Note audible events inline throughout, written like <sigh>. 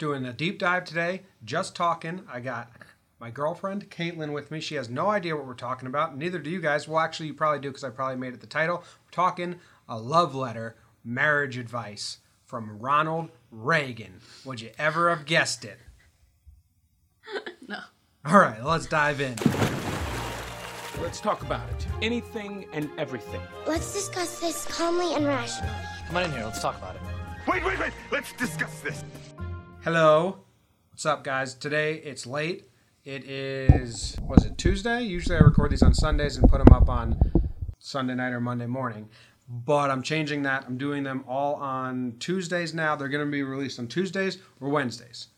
doing a deep dive today, just talking. I got my girlfriend, Caitlin, with me. She has no idea what we're talking about. Neither do you guys. Well, actually, you probably do because I probably made it the title. We're talking a love letter, marriage advice from Ronald Reagan. Would you ever have guessed it? <laughs> No. All right, let's dive in. Let's talk about it. Anything and everything. Let's discuss this calmly and rationally. Come on in here, let's talk about it. Wait, wait, wait. Let's discuss this. Hello. What's up, guys? Today it's late. It is, was it Tuesday? Usually I record these on Sundays and put them up on Sunday night or Monday morning. But I'm changing that. I'm doing them all on Tuesdays now. They're going to be released on Tuesdays or Wednesdays.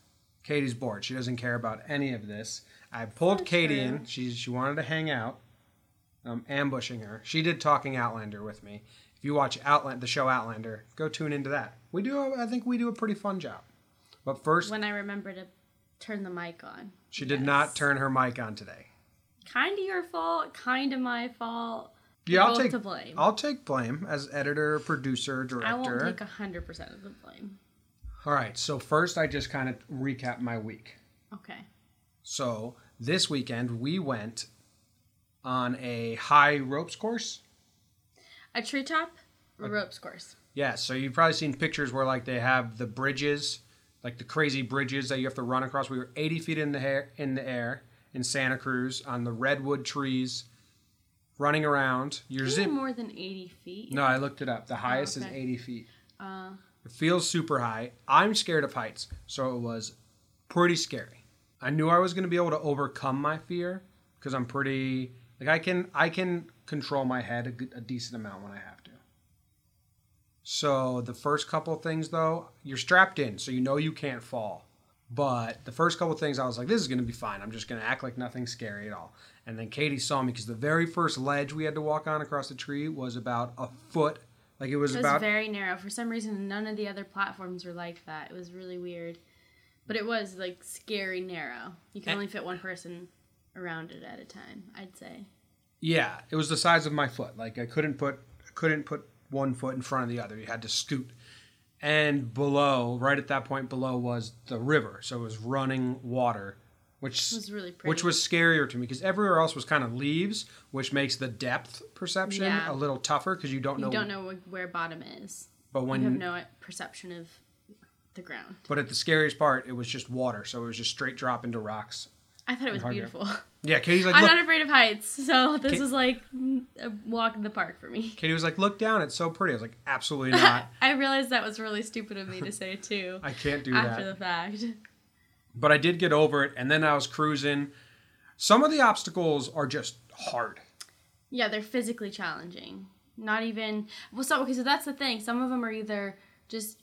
Katie's bored. She doesn't care about any of this. I pulled Katie in. She, she wanted to hang out. I'm ambushing her. She did Talking Outlander with me. If you watch Outland, the show Outlander, go tune into that. We do. I think we do a pretty fun job. But first, When I remember to turn the mic on. she did not turn her mic on today. Kind of your fault, kind of my fault. Yeah, I'll take blame. I'll take blame as editor, producer, director. I won't take a hundred percent of the blame. All right. So first, I just kind of recap my week. Okay. So this weekend we went on a high ropes course. A treetop ropes course. Yeah. So you've probably seen pictures where like they have the bridges, like the crazy bridges that you have to run across. We were 80 feet in the air in the air in Santa Cruz on the redwood trees, running around. You're Is zip. more than eighty feet? No, I looked it up. The highest is okay. 80 feet. Uh, It feels super high. I'm scared of heights, so it was pretty scary. I knew I was going to be able to overcome my fear because I'm pretty like I can I can control my head a, good- a decent amount when I have to. So the first couple things though, you're strapped in, so you know you can't fall. But the first couple things I was like, this is going to be fine. I'm just going to act like nothing's scary at all. And then Katie saw me because the very first ledge we had to walk on across the tree was about a foot. Like it was it was about very narrow. For some reason, none of the other platforms were like that. It was really weird, but it was like scary narrow. You can And- only fit one person around it at a time. I'd say. Yeah, it was the size of my foot. Like I couldn't put couldn't put one foot in front of the other. You had to scoot. And below, right at that point below was the river. So it was running water, which was really pretty. which was scarier to me because everywhere else was kind of leaves, which makes the depth perception Yeah. a little tougher because you don't You know. don't know where bottom is. But when You have no uh, perception of the ground. but at the scariest part, it was just water. So it was just straight drop into rocks. I thought it was beautiful. <laughs> Yeah, Katie's like, I'm look. not afraid of heights, <laughs> so this Ka- is like a walk in the park for me. <laughs> Katie was like, look down. It's so pretty. I was like, absolutely not. I realized that was really stupid of me to say too. I can't do that. after that. the fact. but I did get over it, and then I was cruising. Some of the obstacles are just hard. Yeah, they're physically challenging. Not even well. So okay, so that's the thing. Some of them are either just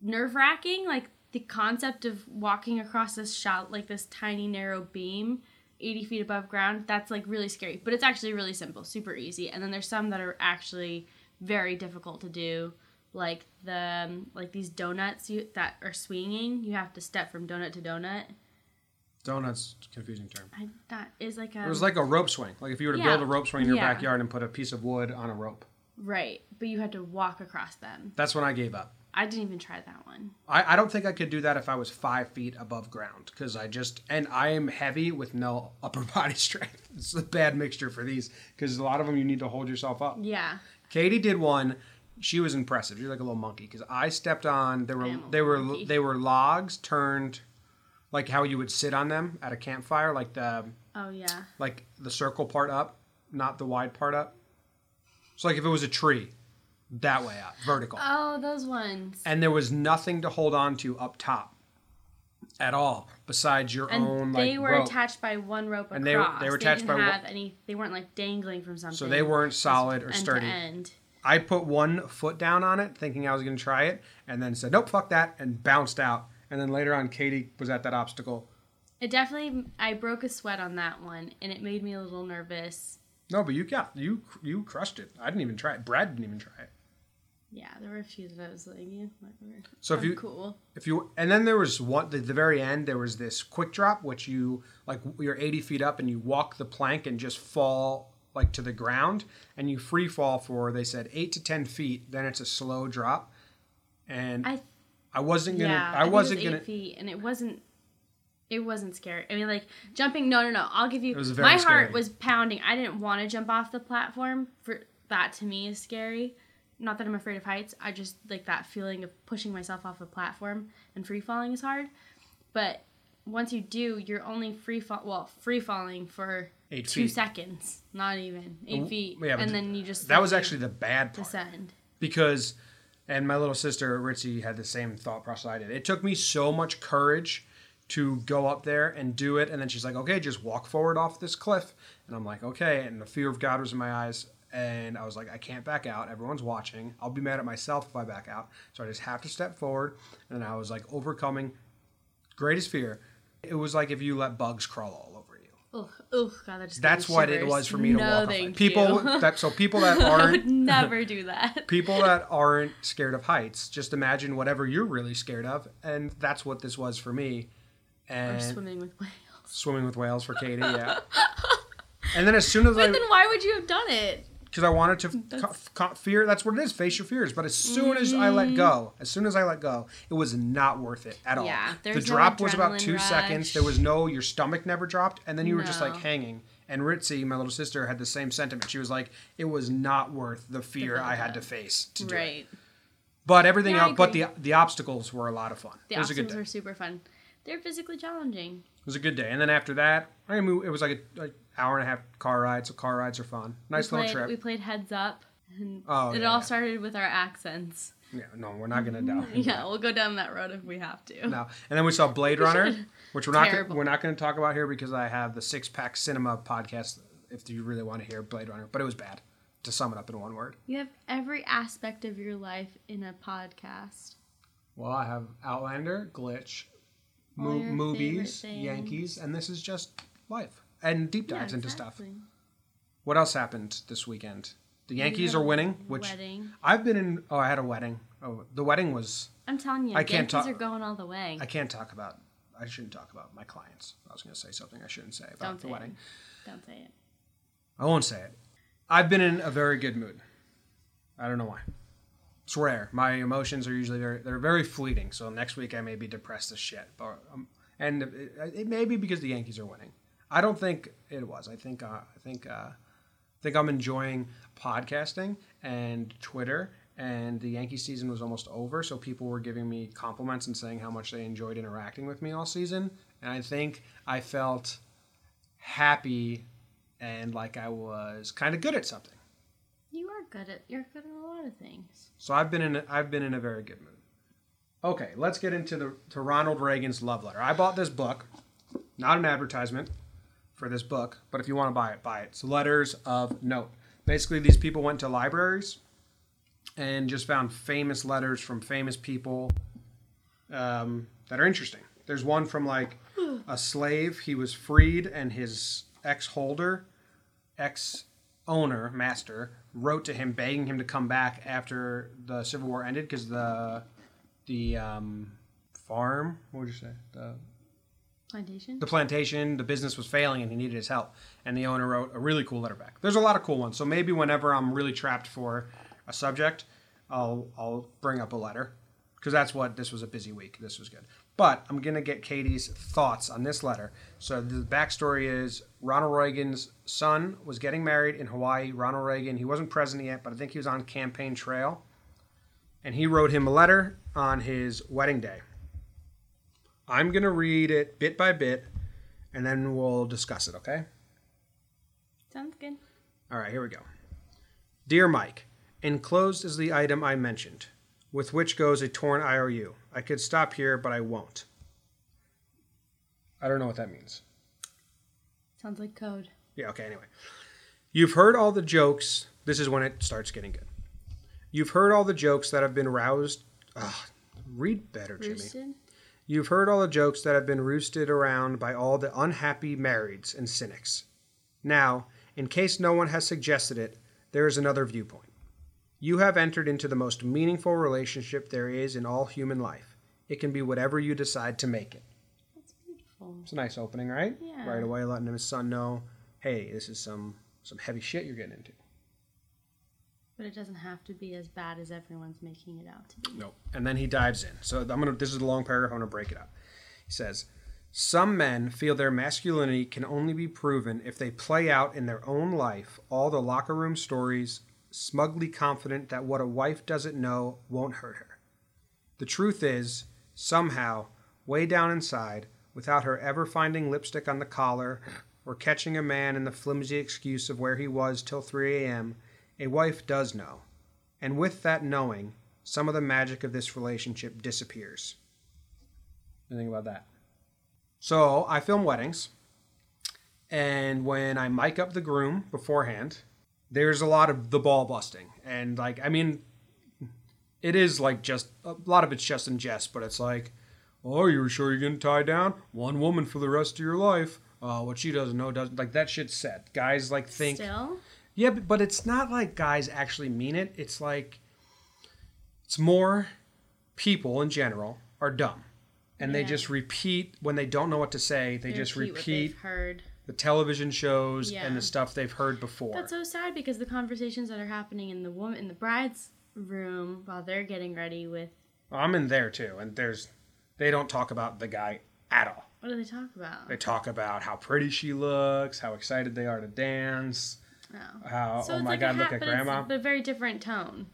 nerve wracking, like the concept of walking across this shot like this tiny narrow beam, eighty feet above ground. That's like really scary, but it's actually really simple, super easy. And then there's some that are actually very difficult to do, like the um, like these donuts you, that are swinging. You have to step from donut to donut. Donuts, confusing term. I, that is like a It was like a rope swing. Like if you were to Yeah. build a rope swing in your Yeah. backyard and put a piece of wood on a rope. right, but you had to walk across them. That's when I gave up. I didn't even try that one. I, I don't think I could do that if I was five feet above ground because I just and I am heavy with no <laughs> upper body strength. It's a bad mixture for these because a lot of them you need to hold yourself up. Yeah. Katie did one. She was impressive. She's like a little monkey because I stepped on. There were I am a they were monkey. they were logs turned like how you would sit on them at a campfire, like the Oh yeah. like the circle part up, not the wide part up. So like if it was a tree, that way up, vertical. Oh, those ones. and there was nothing to hold on to up top at all besides your And own they like were rope. attached by one rope across. And they they were attached didn't by one- have any. They weren't like dangling from something. so they weren't solid or end sturdy. end. I put one foot down on it, thinking I was going to try it, and then said, "Nope, fuck that," and bounced out. And then later on, Katie was at that obstacle. It definitely. I broke a sweat on that one, and it made me a little nervous. No, but you got you you crushed it. I didn't even try it. Brad didn't even try it. Yeah, there were a few that I was like, yeah, whatever. So if I'm you cool. if you and then there was one the, the very end there was this quick drop which you like you're 80 feet up and you walk the plank and just fall like to the ground and you free fall for they said 8 to 10 feet then it's a slow drop and I I wasn't gonna. yeah, I it wasn't was gonna. eight feet, and it wasn't. It wasn't scary. I mean, like jumping. No, no, no. I'll give you. It was very my scary. heart was pounding. I didn't want to jump off the platform. For that to me is scary. Not that I'm afraid of heights. I just like that feeling of pushing myself off a platform and free falling is hard. But once you do, you're only free fall. Well, free falling for Eight two feet. seconds, not even eight feet, yeah, and then you just That was actually the bad part. descend. because and my little sister Ritzy had the same thought process I did. It took me so much courage to go up there and do it and then she's like, "Okay, just walk forward off this cliff." And I'm like, "Okay." And the fear of God was in my eyes and I was like, "I can't back out. Everyone's watching. I'll be mad at myself if I back out." So I just have to step forward and I was like overcoming greatest fear. It was like if you let bugs crawl all over you. Ugh, ugh, God, that just That's what it was for me to no, walk off. Like, people <laughs> that so people that <laughs> aren't would never do that. <laughs> people that aren't scared of heights just imagine whatever you're really scared of and that's what this was for me and Or swimming with whales. swimming with whales for katie yeah and then as soon as But then i why would you have done it? Because i wanted to co- co- fear that's what it is face your fears but as soon as i let go as soon as i let go it was not worth it at all Mm. Yeah, the there's no drop was about two seconds there was no your stomach never dropped and then you were just like hanging and Ritzy, my little sister, had the same sentiment. She was like, "It was not worth the fear I had to face to do it." Right. But everything Yeah, else, but the the obstacles were a lot of fun. The it was a good obstacles day. were super fun. They're physically challenging. It was a good day. And then after that, I mean, it was like a like hour and a half car ride. So car rides are fun. Nice we little played, trip. We played Heads Up. And Oh, it yeah, all yeah. started with our accents. Yeah, no, we're not gonna delve. <laughs> into Yeah, we'll go down that road if we have to. No, and then we saw Blade <laughs> Runner, which we're not gonna, we're not going to talk about here because I have the Six Pack Cinema podcast. If you really want to hear Blade Runner, but it was bad. To sum it up in one word. You have every aspect of your life in a podcast. Well, I have Outlander, Glitch, mo- movies. Yankees, and this is just life and deep Yeah, dives into stuff. What else happened this weekend? The Yankees are winning, which wedding. I've been in. Oh, I had a wedding. Oh, the wedding was. I'm telling you, I can't talk- are going all the way. I can't talk about. I shouldn't talk about my clients. I was going to say something I shouldn't say about Don't the say wedding. it. Don't say it. I won't say it. I've been in a very good mood. I don't know why. It's rare. My emotions are usually very. They're very fleeting. So next week I may be depressed as shit. But um, and it, it may be because the Yankees are winning. I don't think it was. I think. Uh, I think. Uh, I think I'm enjoying podcasting and Twitter. And the Yankee season was almost over, so people were giving me compliments and saying how much they enjoyed interacting with me all season. And I think I felt happy and like I was kind of good at something. You are good at you're good at a lot of things. So I've been in a, I've been in a very good mood. Okay, let's get into the to Ronald Reagan's love letter. I bought this book, not an advertisement for this book, but if you want to buy it, buy it. It's letters of note. Basically, these people went to libraries and just found famous letters from famous people um, that are interesting. There's one from like <gasps> a slave. He was freed, and his ex holder, ex owner, master, wrote to him begging him to come back after the Civil War ended because the the um, farm. What would you say? The Plantation. the plantation, the business was failing, and he needed his help. And the owner wrote a really cool letter back. There's a lot of cool ones. So maybe whenever I'm really trapped for a subject, I'll I'll bring up a letter because that's what this was a busy week. This was good. But I'm gonna get Katie's thoughts on this letter. So the backstory is Ronald Reagan's son was getting married in Hawaii. Ronald Reagan, he wasn't president yet, but I think he was on campaign trail. And he wrote him a letter on his wedding day. I'm going to read it bit by bit and then we'll discuss it, okay? Sounds good. All right, here we go. Dear Mike, enclosed is the item I mentioned, with which goes a torn IOU. I could stop here, but I won't. I don't know what that means. Sounds like code. Yeah, okay, anyway. You've heard all the jokes. This is when it starts getting good. You've heard all the jokes that have been roused. Ugh, read better, Jimmy. Roosted. You've heard all the jokes that have been roosted around by all the unhappy marrieds and cynics. Now, in case no one has suggested it, there is another viewpoint. You have entered into the most meaningful relationship there is in all human life. It can be whatever you decide to make it. That's beautiful. It's a nice opening, right? Yeah. Right away, letting his son know, hey, this is some some heavy shit you're getting into. But it doesn't have to be as bad as everyone's making it out to be. Nope. And then he dives in. So I'm gonna. This is a long paragraph. I'm gonna break it up. He says, "Some men feel their masculinity can only be proven if they play out in their own life all the locker room stories, smugly confident that what a wife doesn't know won't hurt her. The truth is, somehow, way down inside, without her ever finding lipstick on the collar or catching a man in the flimsy excuse of where he was till 3 a.m., a wife does know. And with that knowing, some of the magic of this relationship disappears. What do you think about that? So I film weddings, and when I mic up the groom beforehand, there's a lot of the ball busting, and like I mean, it is like just a lot of it's just in jest, but it's like, oh, you're sure you're gonna tie down one woman for the rest of your life? Uh, what she doesn't know doesn't like that shit's said. Guys like think Still? Yeah, but, it's not like guys actually mean it. It's like it's more people in general are dumb. And they just repeat when they don't know what to say, they, They just repeat repeat heard. the television shows Yeah. and the stuff they've heard before. That's so sad because the conversations that are happening in the woman in the bride's room while they're getting ready with I'm in there too, and there's they don't talk about the guy at all. what do they talk about? They talk about how pretty she looks, how excited they are to dance, Oh. how So oh my like god, a look ha- at but grandma. It's a very different tone.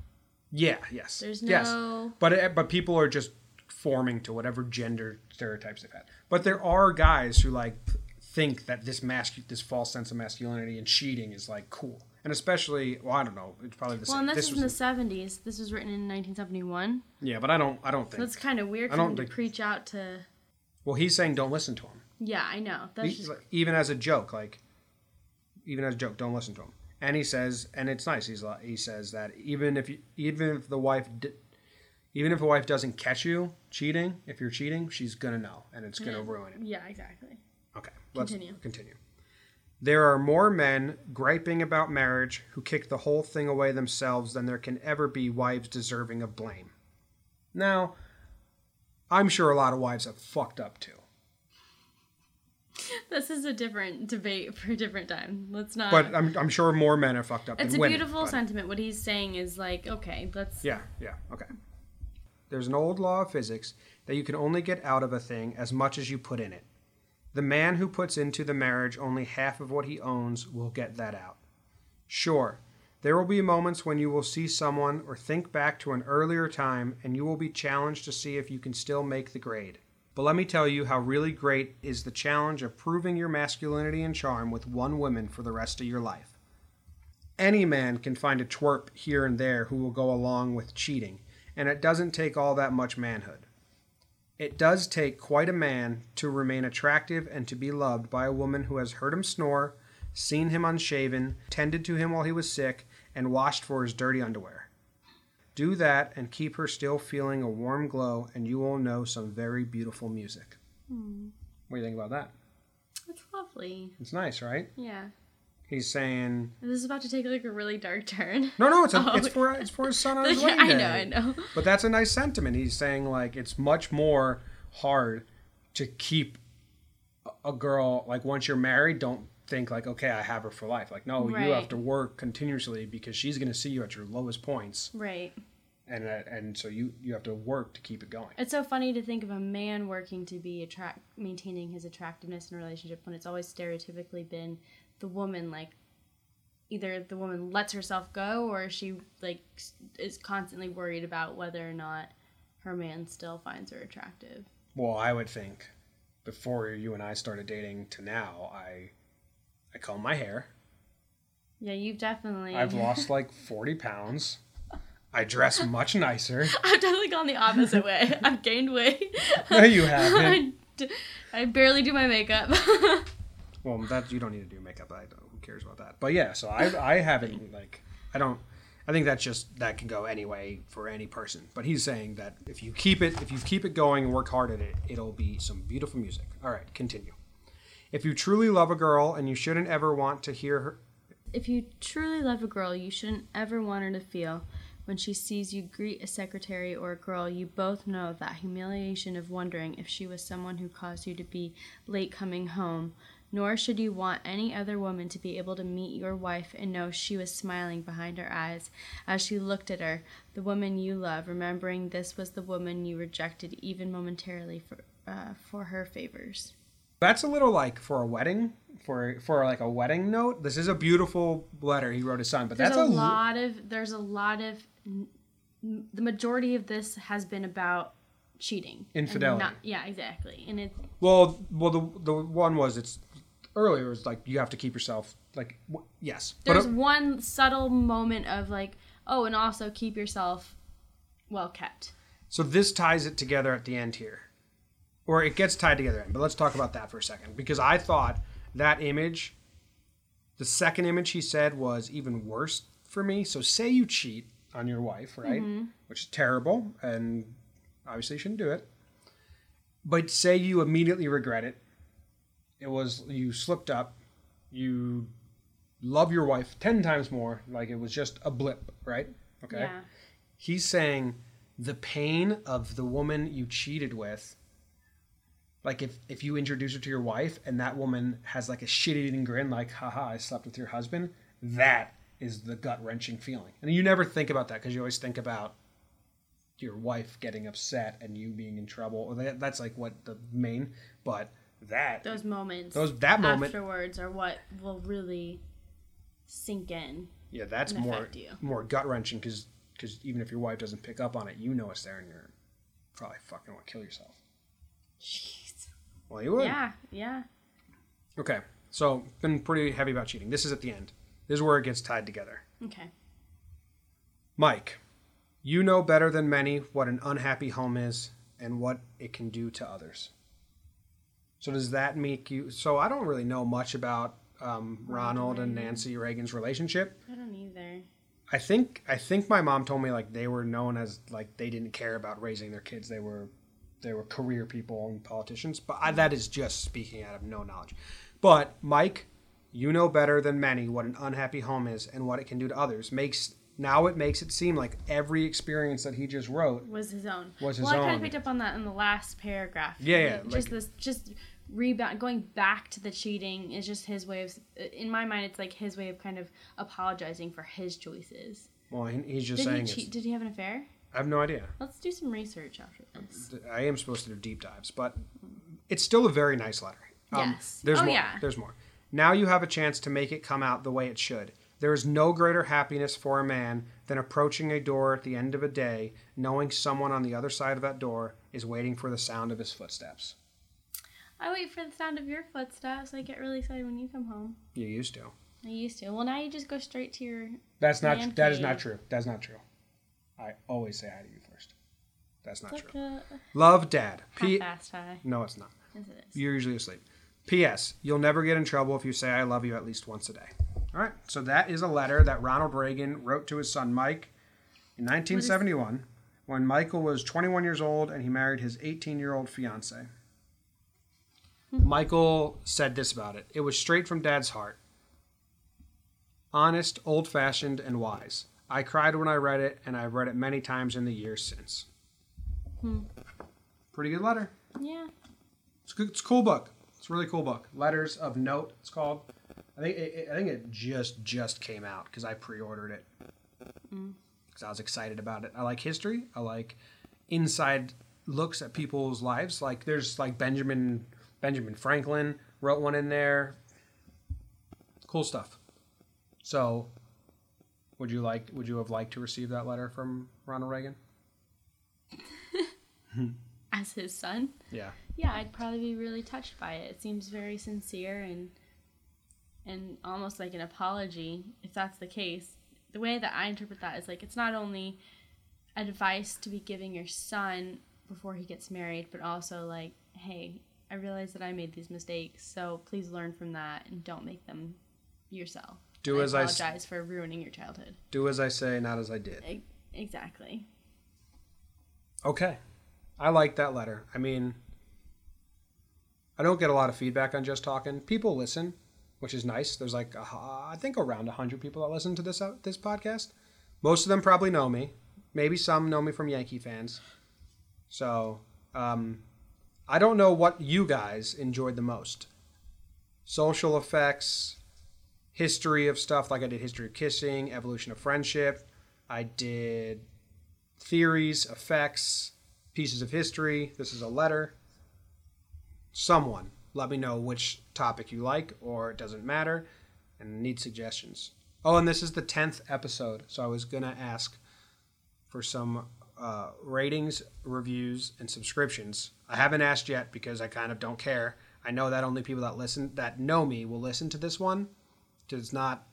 Yeah, yes. There's yes. no- But it, but people are just forming to whatever gender stereotypes they've had. But there are guys who like think that this mascu- this false sense of masculinity and cheating is like cool. And especially, well, I don't know. It's probably the Well, same. and this, This is in the seventies. This was written in 1971. yeah, but I don't. I don't think. So it's kind of weird I don't him to think- preach out to. well, he's saying don't listen to him. Yeah, I know. That's He- just, like, even as a joke, like even as a joke, don't listen to him. And he says, and it's nice. He's like, he says that even if you, even if the wife, di- even if a wife doesn't catch you cheating, if you're cheating, she's gonna know, and it's gonna ruin it. yeah, exactly. Okay, let's Continue. continue. There are more men griping about marriage who kick the whole thing away themselves than there can ever be wives deserving of blame. Now, I'm sure a lot of wives have fucked up too. <laughs> This is a different debate for a different time. Let's not. But I'm, I'm sure more men are fucked up it's a women. beautiful but- sentiment. What he's saying is like, okay, let's. Yeah, yeah, okay. There's an old law of physics that you can only get out of a thing as much as you put in it. The man who puts into the marriage only half of what he owns will get that out. Sure, there will be moments when you will see someone or think back to an earlier time and you will be challenged to see if you can still make the grade. But let me tell you how really great is the challenge of proving your masculinity and charm with one woman for the rest of your life. Any man can find a twerp here and there who will go along with cheating, and it doesn't take all that much manhood. It does take quite a man to remain attractive and to be loved by a woman who has heard him snore, seen him unshaven, tended to him while he was sick, and washed for his dirty underwear. Do that and keep her still feeling a warm glow, and you will know some very beautiful music. Hmm. What do you think about that? It's lovely. It's nice, right? Yeah. He's saying, This is about to take like a really dark turn. no, no, it's, a, Oh. <laughs> it's for it's for his son on his <laughs> wedding I know, I know. But that's a nice sentiment. He's saying like it's much more hard to keep a girl like once you're married. Don't think like okay, I have her for life. Like no, you have to work continuously because she's going to see you at your lowest points, Right. and uh, and so you you have to work to keep it going. It's so funny to think of a man working to be attract maintaining his attractiveness in a relationship when it's always stereotypically been the woman like either the woman lets herself go or she like is constantly worried about whether or not her man still finds her attractive. Well, I would think before you and I started dating to now, I I comb my hair. Yeah, you've definitely I've lost <laughs> like forty pounds. I dress much nicer. I've definitely gone the opposite way. <laughs> I've gained weight. No, you <laughs> haven't. I, d- I barely do my makeup. Well, that you don't need to do makeup. I don't, who cares about that? But yeah, so I I haven't like I don't. I think that's just that can go any way for any person. But he's saying that if you keep it if you keep it going and work hard at it, it'll be some beautiful music. All right, continue. If you truly love a girl and you shouldn't ever want to hear her If you truly love a girl, you shouldn't ever want her to feel when she sees you greet a secretary or a girl. You both know that humiliation of wondering if she was someone who caused you to be late coming home. Nor should you want any other woman to be able to meet your wife and know she was smiling behind her eyes as she looked at her, the woman you love, remembering this was the woman you rejected even momentarily for, uh, for her favors. That's a little like for a wedding, for for like a wedding note. This is a beautiful letter he wrote his son, but There's that's a lot of there's a lot of the majority of this has been about cheating Infidelity. not- yeah, exactly, and it's well, well the the one was it's earlier was like you have to keep yourself like w- yes, there's uh, one subtle moment of like oh, and also keep yourself well kept. so this ties it together at the end here, or it gets tied together. But let's talk about that for a second because I thought that image, the second image he said was even worse for me. So say you cheat on your wife, right? Mm-hmm. Which is terrible, and obviously you shouldn't do it. But say you immediately regret it. It was you slipped up. You love your wife ten times more. Like it was just a blip, right? Okay. Yeah. He's saying the pain of the woman you cheated with. Like if if you introduce her to your wife and that woman has like a shit eating grin, like haha, I slept with your husband. That is the gut wrenching feeling, and you never think about that because you always think about your wife getting upset and you being in trouble. Or that, that's like what the main. But that Those moments, Those- that moment- afterwards, are what will really sink in. yeah, that's more more gut wrenching because even if your wife doesn't pick up on it, you know it's there, and you're probably fucking want to kill yourself. Jeez. <laughs> Well, you would. Yeah, yeah. Okay, so been pretty heavy about cheating. This is at the end. This is where it gets tied together. Okay. Mike, you know better than many what an unhappy home is and what it can do to others. So does that make you? So I don't really know much about um, Ronald and Nancy Reagan's relationship. I don't either. I think I think my mom told me like they were known as like they didn't care about raising their kids. They were they were career people and politicians. But I, that is just speaking out of no knowledge. But Mike, you know better than many what an unhappy home is and what it can do to others. Makes now it makes it seem like every experience that he just wrote. Was his own. Was his well, I kind of picked up on that in the last paragraph. Yeah, yeah, Like, just like- this, just rebound, going back to the cheating is just his way of. In my mind, it's like his way of kind of apologizing for his choices. Well, he- he's just Did he saying cheat? it's, Did he have an affair? I have no idea. Let's do some research after this. I am supposed to do deep dives, but it's still a very nice letter. Um, yes. There's Oh, more. yeah. There's more. Now you have a chance to make it come out the way it should. There is no greater happiness for a man than approaching a door at the end of a day, knowing someone on the other side of that door is waiting for the sound of his footsteps. I wait for the sound of your footsteps. I get really excited when you come home. You used to. I used to. Well, now you just go straight to your. That's not. That is not true. That's not true. I always say hi to you first. That's not true. a Love, Dad. P. half-assed high. No, it's not. Yes, it is. You're usually asleep. P.S. You'll never get in trouble if you say I love you at least once a day. All right. So that is a letter that Ronald Reagan wrote to his son Mike in 1971 when Michael was 21 years old and he married his 18 year old fiance. Hmm. Michael said this about it. It was straight from dad's heart. Honest, old fashioned, and wise. I cried when I read it, and I've read it many times in the years since. Hmm. Pretty good letter. Yeah. It's a, good, it's a cool book. It's a really cool book. Letters of Note. It's called. I think it, I think it just just came out because I pre-ordered it because I was excited about it. I like history. I like inside looks at people's lives. Like there's like Benjamin Benjamin Franklin wrote one in there. Cool stuff. So, would you like? Would you have liked to receive that letter from Ronald Reagan? <laughs> As his son. Yeah. Yeah, I'd probably be really touched by it. It seems very sincere and and almost like an apology, if that's the case. The way that I interpret that is like it's not only advice to be giving your son before he gets married, but also like, hey, I realize that I made these mistakes, so please learn from that and don't make them yourself. Do I as I s- apologize for ruining your childhood. Do as I say, not as I did. Exactly. Okay. I like that letter. I mean, I don't get a lot of feedback on just talking. People listen, which is nice. There's like I think around 100 people that listen to this uh, this podcast. Most of them probably know me. Maybe some know me from Yankee fans. So, um, I don't know what you guys enjoyed the most. social effects, history of stuff. Like I did history of kissing, evolution of friendship. I did theories, effects, pieces of history. This is a letter. Someone, let me know which topic you like, or it doesn't matter, and need suggestions. Oh, and this is the 10th episode, so I was to ask for some uh, ratings, reviews, and subscriptions. I haven't asked yet because I kind of don't care. I know that only people that listen, that know me, will listen to this one. It's not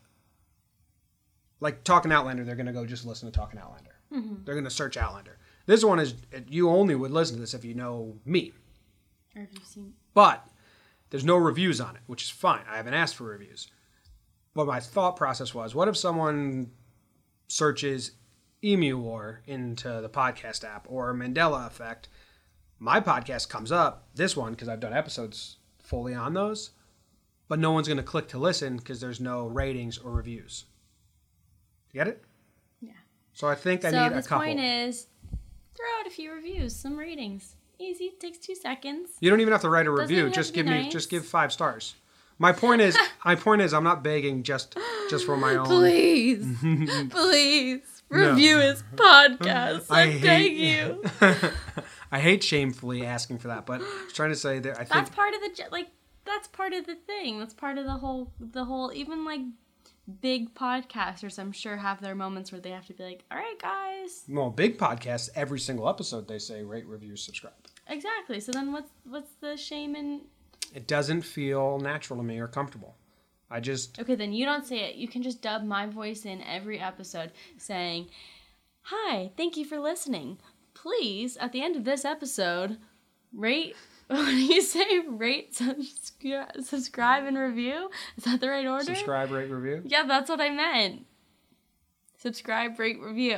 like Talking Outlander, they're going to go just listen to Talking Outlander. Mm-hmm. They're going to search Outlander. This one is, you only would listen to this if you know me. Or have you seen? But there's no reviews on it, which is fine. I haven't asked for reviews. But my thought process was what if someone searches Emu War into the podcast app or Mandela Effect? My podcast comes up, this one, because I've done episodes fully on those, but no one's going to click to listen because there's no ratings or reviews. Get it? Yeah. So I think I so need a his couple. point is, throw out a few reviews, some ratings. Easy, takes two seconds. You don't even have to write a Doesn't review. Just give me just give five stars. My point is <laughs> my point is I'm not begging just just for my own Please, <laughs> please review his podcast. I I beg you. <laughs> I hate shamefully asking for that, but I was trying to say that I think That's part of the like. That's part of the thing. That's part of the whole. The whole. Even like big podcasters, I'm sure, have their moments where they have to be like, "All right, guys." well, big podcasts every single episode they say rate, review, subscribe. Exactly. So then, what's what's the shame in? It doesn't feel natural to me or comfortable. I just Okay, then you don't say it. You can just dub my voice in every episode, saying, "Hi, thank you for listening. Please, at the end of this episode, rate." <laughs> What do you say? Rate, subscribe, subscribe, and review. Is that the right order? subscribe, rate, review. Yeah, that's what I meant. Subscribe, rate, review.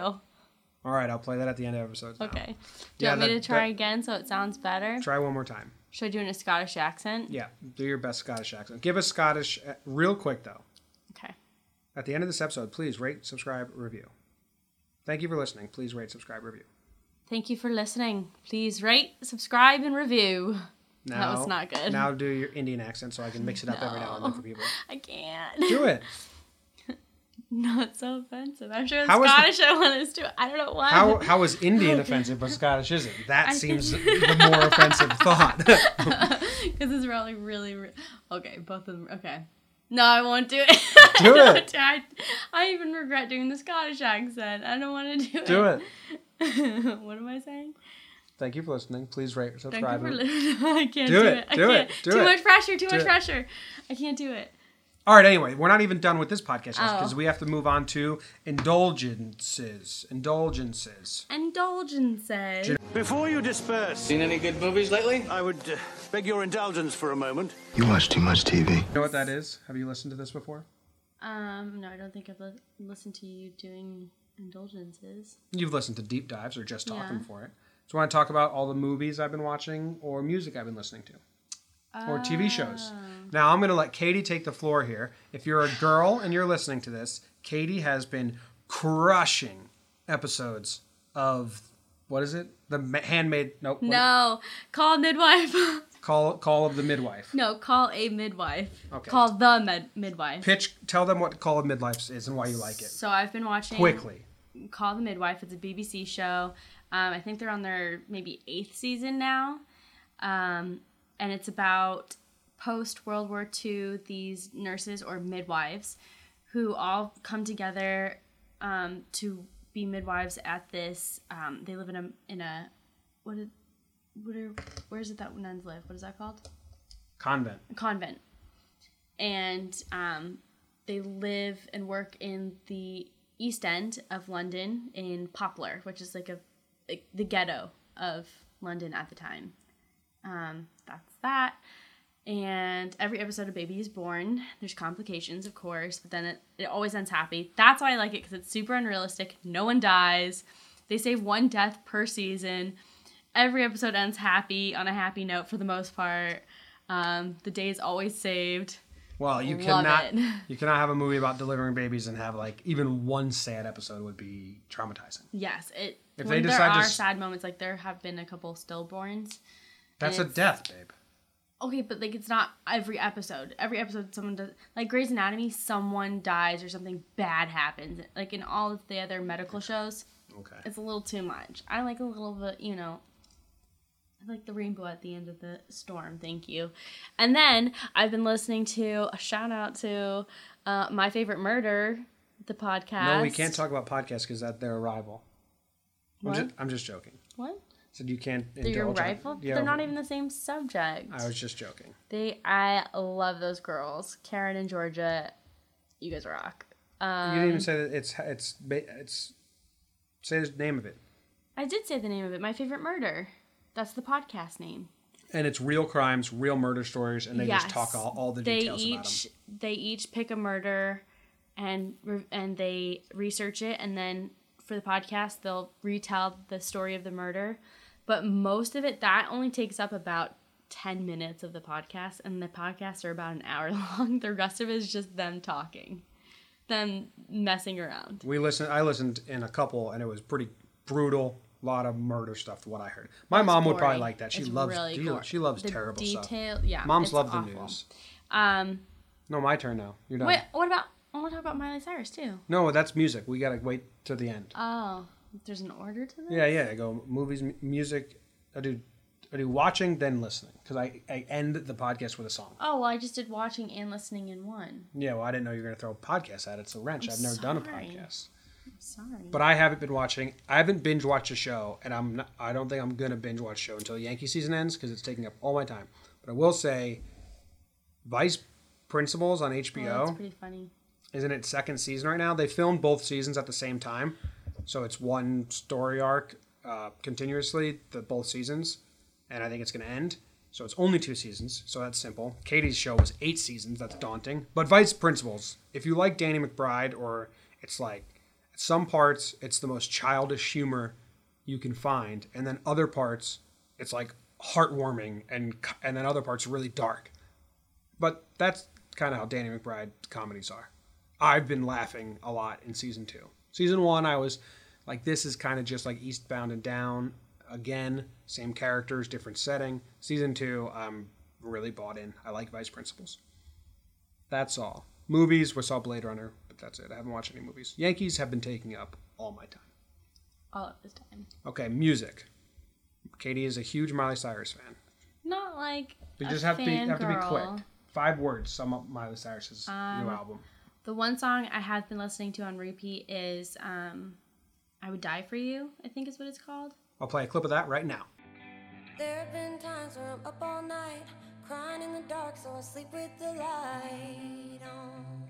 All right, I'll play that at the end of episodes. now. Okay. Do Yeah, you want me that- to try that- again so it sounds better? Try one more time. Should I do it in a Scottish accent? Yeah, do your best Scottish accent. Give us Scottish uh, real quick though. Okay. At the end of this episode, please rate, subscribe, review. Thank you for listening. Please rate, subscribe, review. Thank you for listening. Please rate, subscribe, and review. Now, was not good. Now do your Indian accent so I can mix it up every now and then for people. <laughs> I can't. Do it. <laughs> No, it's so offensive. I'm sure in How is the- Scottish I want us to. I don't know why. How how is Indian offensive but Scottish isn't? That I seems think- <laughs> the more offensive thought. Because it's really, really, re- okay. Both of them. Okay. No, I won't do it. Do it. do- I, I even regret doing the Scottish accent. I don't want to do it. do it. <laughs> what am I saying? Thank you for listening. Please rate, Thank you subscribe. for and- listening. <laughs> I can't Do do, it. it. I Do can't. it. Do too it. much pressure. Too Do much it. pressure. I can't do it. All right. Anyway, we're not even done with this podcast Oh. because we have to move on to indulgences. Indulgences. Indulgences. Before you disperse, Seen any good movies lately? I would uh, beg your indulgence for a moment. You watch too much TV. You know what that is? Have you listened to this before? Um, no, I don't think I've li- listened to you doing indulgences. You've listened to deep dives or just talking Yeah. for it. So I want to talk about all the movies I've been watching or music I've been listening to. Or TV shows. Oh. Now I'm going to let Katie take the floor here. If you're a girl and you're listening to this, Katie has been crushing episodes of what is it? The Ma- Handmaid. Nope. what- No, call midwife. <laughs> Call Call of the Midwife. no, call a midwife. Okay. Call the med- midwife. Pitch. Tell them what Call of Midwife is and why you like it. So I've been watching Quickly. Call the Midwife. It's a BBC show. Um, I think they're on their maybe eighth season now. Um, and it's about post World War II, these nurses or midwives who all come together um, to be midwives at this. Um, they live in a, in a, what is, what are, where is it that nuns live? What is that called? Convent. a convent, and um, they live and work in the East End of London in Poplar, which is like a like the ghetto of London at the time. Um, that's that. And every episode of Baby is Born, there's complications, of course, but then it, it always ends happy. That's why I like it because it's super unrealistic. No one dies. They save one death per season. Every episode ends happy on a happy note for the most part. Um, the day is always saved. Well, you Love cannot it. <laughs> you cannot have a movie about delivering babies and have like even one sad episode would be traumatizing. Yes, it. If they there decide to are s- sad moments, like there have been a couple stillborns. That's a death, babe. Okay, but like it's not every episode. Every episode, someone does like Grey's Anatomy. Someone dies or something bad happens. Like in all of the other medical shows, Okay. it's a little too much. I like a little bit, you know. I like the rainbow at the end of the storm. Thank you. And then I've been listening to a shout out to uh, my favorite murder, the podcast. No, we can't talk about podcasts because that their rival. I'm just, I'm just joking. What? Said you can't. They're your rival? Yeah, They're not even the same subject. I was just joking. They, I love those girls, Karen and Georgia. You guys rock. Um, you didn't even say that it's it's it's. Say the name of it, I did say the name of it. My favorite murder. That's the podcast name. and it's real crimes, real murder stories, and they yes. just talk all, all the they details each about them. they each pick a murder, and and they research it, and then for the podcast they'll retell the story of the murder. But most of it that only takes up about ten minutes of the podcast, and the podcasts are about an hour <laughs> long. The rest of it is just them talking, them messing around. We listened. I listened in a couple, and it was pretty brutal. Lot of murder stuff. What I heard. My mom would probably like that. She It's loves. really she, gory. she loves The terrible detail, stuff. Yeah, Moms love the news. Um, No, my turn now. You're done. wait, what about? I want to talk about Miley Cyrus too. No, that's music. We gotta wait to the end. Oh, there's an order to this. Yeah, yeah. I go movies, m- music. I do, I do watching, then listening because I, I end the podcast with a song. Oh well, I just did watching and listening in one. Yeah, well, I didn't know you were gonna throw a podcast at it. It's a wrench. I'm I've never done a sorry. Sorry. but I haven't been watching. I haven't binge watched a show, and I'm not, I don't think I'm gonna binge watch a show until Yankee season ends because it's taking up all my time. But I will say, Vice Principals on Oh, that's HBO pretty funny. is in its second season right now. They filmed both seasons at the same time, so it's one story arc uh, continuously, the both seasons, and I think it's going to end. So it's only two seasons, so that's simple. Katie's show was eight seasons, that's daunting. But Vice Principals, if you like Danny McBride, or it's like some parts it's the most childish humor you can find, and then other parts it's like heartwarming, and and then other parts really dark. But that's kind of how Danny McBride comedies are. I've been laughing a lot in season two. Season one, I was like, this is kind of just like Eastbound and Down again, same characters, different setting. Season two, I'm really bought in. I like Vice Principals. That's all. Movies, we saw Blade Runner, that's it. I haven't watched any movies. Yankees have been taking up all my time. All of this time. Okay, music. Katie is a huge Miley Cyrus fan. Not like. You a just have to be, have to be quick. Five words sum up Miley Cyrus's Um, new album. The one song I have been listening to on repeat is um, "I Would Die for You." I think is what it's called. I'll play a clip of that right now. There have been times where I'm up all night, crying in the dark, so I sleep with the light on.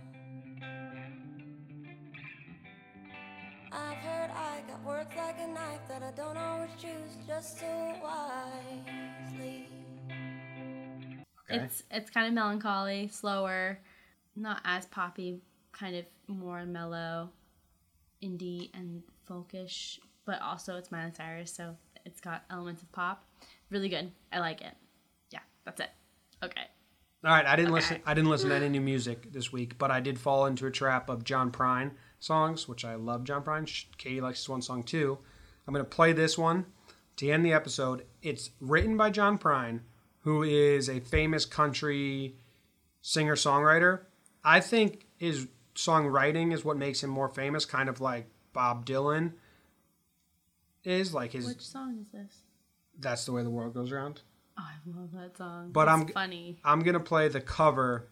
I've heard I got words like a knife that I don't always choose just so wisely. Okay. It's it's kind of melancholy, slower, not as poppy, kind of more mellow, indie and folkish, but also it's Miley Cyrus, so it's got elements of pop. Really good. I like it. Yeah, that's it. Okay. All right, I didn't Okay. listen. I didn't listen to any new music this week, but I did fall into a trap of John Prine songs, which I love. John Prine. Katie likes this one song too. I'm gonna play this one to end the episode. It's written by John Prine, who is a famous country singer songwriter. I think his songwriting is what makes him more famous, kind of like Bob Dylan is. Like his. Which song is this? That's the way the world goes around. Oh, I love that song. But it's I'm- funny. I'm gonna play the cover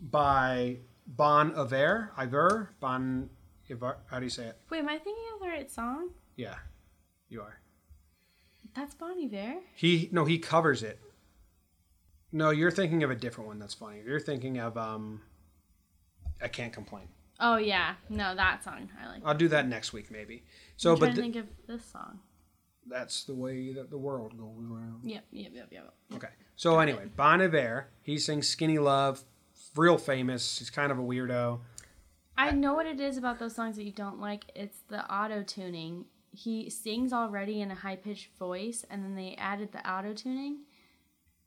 by Bon Iver. Iver. Bon Iver. How do you say it? Wait, am I thinking of the right song? Yeah, you are. That's Bonnie Bear. He no, he covers it. No, you're thinking of a different one. That's funny. You're thinking of um. I can't complain. Oh yeah, no, that song I like. I'll do that next week maybe. So, I'm but th- think of this song. that's the way that the world goes around. Yep, yep, yep, yep. Okay. So anyway, Bon Iver. He sings "Skinny Love." Real famous. He's kind of a weirdo. I know what it is about those songs that you don't like. It's the auto tuning. He sings already in a high pitched voice, and then they added the auto tuning.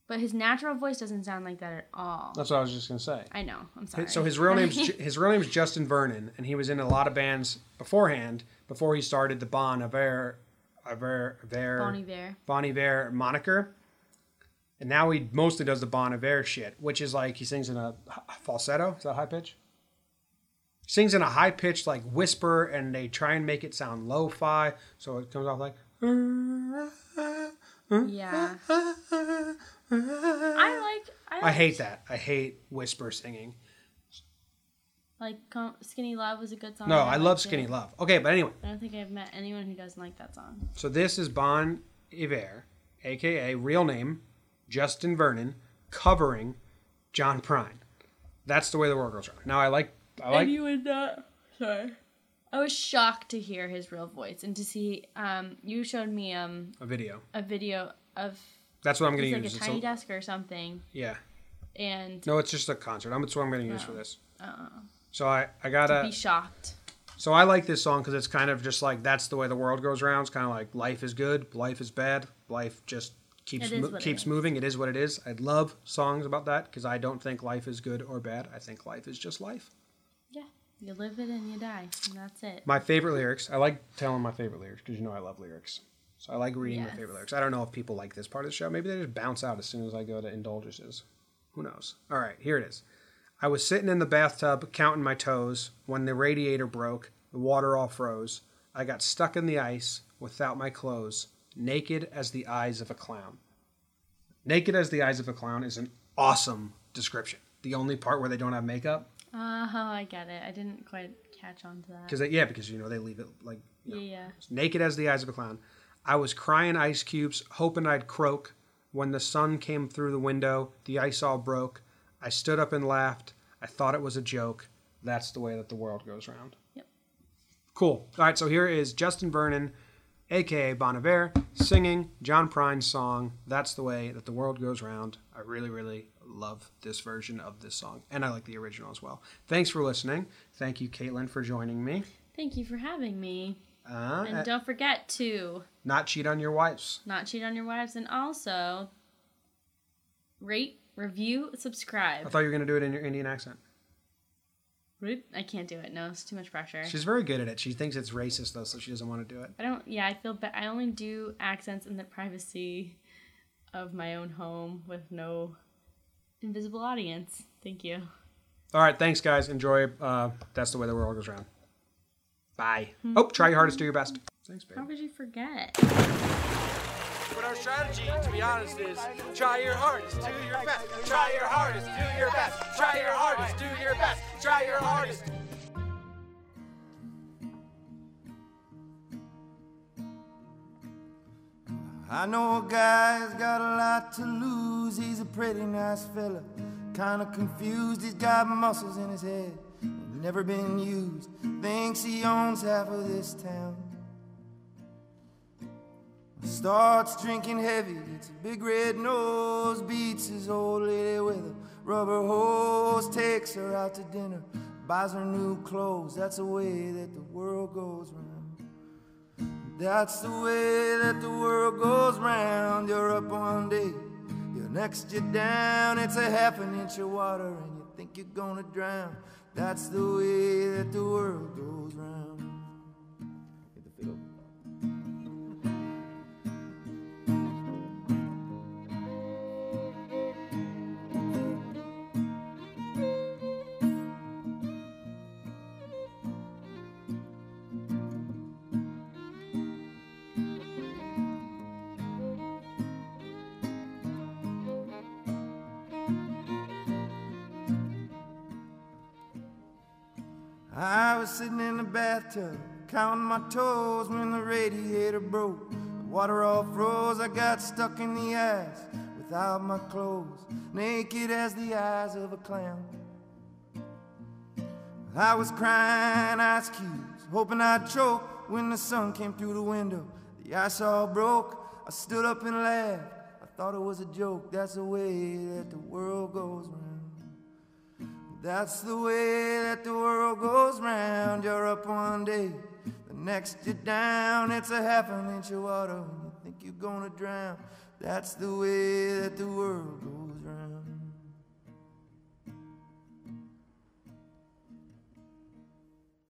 But his natural voice doesn't sound like that at all. That's what I was just gonna say. I know. I'm sorry. So his real <laughs> name's his real name's Justin Vernon, and he was in a lot of bands beforehand. Before he started the Bon Iver, Iver, Iver, Bon Iver. Bon Iver moniker. And now he mostly does the Bon Iver shit, which is like he sings in a falsetto. Is that high pitch? Sings in a high pitched like whisper, and they try and make it sound lo-fi, so it comes off like. Yeah. <laughs> I like. I, like, I hate that. I hate whisper singing. Like "Skinny Love" was a good song. No, I love Skinny it. Love. Okay, but anyway, I don't think I've met anyone who doesn't like that song. so this is Bon Iver, aka real name Justin Vernon, covering John Prine. That's the way the world goes around. Now I like I like and you would not. Sorry. I was shocked to hear his real voice and to see. Um, you showed me um a video. a video of That's what I'm going it's to like use. a It's tiny a- desk or something, yeah. and No, it's just a concert. I'm, that's what I'm going to use Oh. for this. uh, So I I be gotta. Be shocked. So I like this song because it's kind of just like that's the way the world goes around. It's kind of like life is good, life is bad, life just keeps mo- keeps moving. It is what it is. I love songs about that because I don't think life is good or bad. I think life is just life. Yeah, you live it and you die, and that's it. My favorite lyrics. I like telling my favorite lyrics because you know I love lyrics. So I like reading my favorite lyrics. I don't know if people like this part of the show. Maybe they just bounce out as soon as I go to indulgences. Who knows? All right, here it is. I was sitting in the bathtub counting my toes when the radiator broke. The water all froze. I got stuck in the ice without my clothes, naked as the eyes of a clown. Naked as the eyes of a clown is an awesome description. The only part where they don't have makeup, Oh, I get it. I didn't quite catch on to that. because yeah, because you know they leave it like you know, Yeah, naked as the eyes of a clown. I was crying ice cubes, hoping I'd croak. When the sun came through the window, the ice all broke. I stood up and laughed. I thought it was a joke. That's the way that the world goes round. Yep. Cool. All right, so here is Justin Vernon, aka Bon Iver, singing John Prine's song, That's the Way That the World Goes Round. I really, really love this version of this song, and I like the original as well. Thanks for listening. Thank you, Caitlin, for joining me. Thank you for having me. Uh, And don't forget to not cheat on your wives. not cheat on your wives and also rate, review, subscribe. I thought you were going to do it in your Indian accent. Root? I can't do it. No, it's too much pressure. She's very good at it. She thinks it's racist, though, so she doesn't want to do it. I don't. Yeah, I feel bad. I only do accents in the privacy of my own home with no invisible audience. Thank you. All right, thanks, guys. Enjoy. Uh, That's the way the world goes round. Bye. Oh, try your hardest, do your best. Thanks, babe. How could you forget? Strategy, to be honest, is try your hardest, do your best. Try your hardest, do your best. Try your hardest, do your best. Try your hardest. I know a guy's got a lot to lose. He's a pretty nice fella, kinda confused. He's got muscles in his head, never been used. Thinks he owns half of this town. Starts drinking heavy, gets a big red nose, beats his old lady with a rubber hose, takes her out to dinner, buys her new clothes. That's the way that the world goes round. That's the way that the world goes round. You're up one day, you're next, you're down. It's a half an inch of water, and you think you're gonna drown. That's the way that the world goes round. Was sitting in the bathtub, counting my toes when the radiator broke. The water all froze, I got stuck in the ice without my clothes, naked as the eyes of a clown. I was crying ice cubes, hoping I'd choke when the sun came through the window. The ice all broke, I stood up and laughed. I thought it was a joke, that's the way that the world goes round. That's the way that the world goes round. You're up one day, the next you're down. It's a half an inch of water when you think you're gonna drown. That's the way that the world goes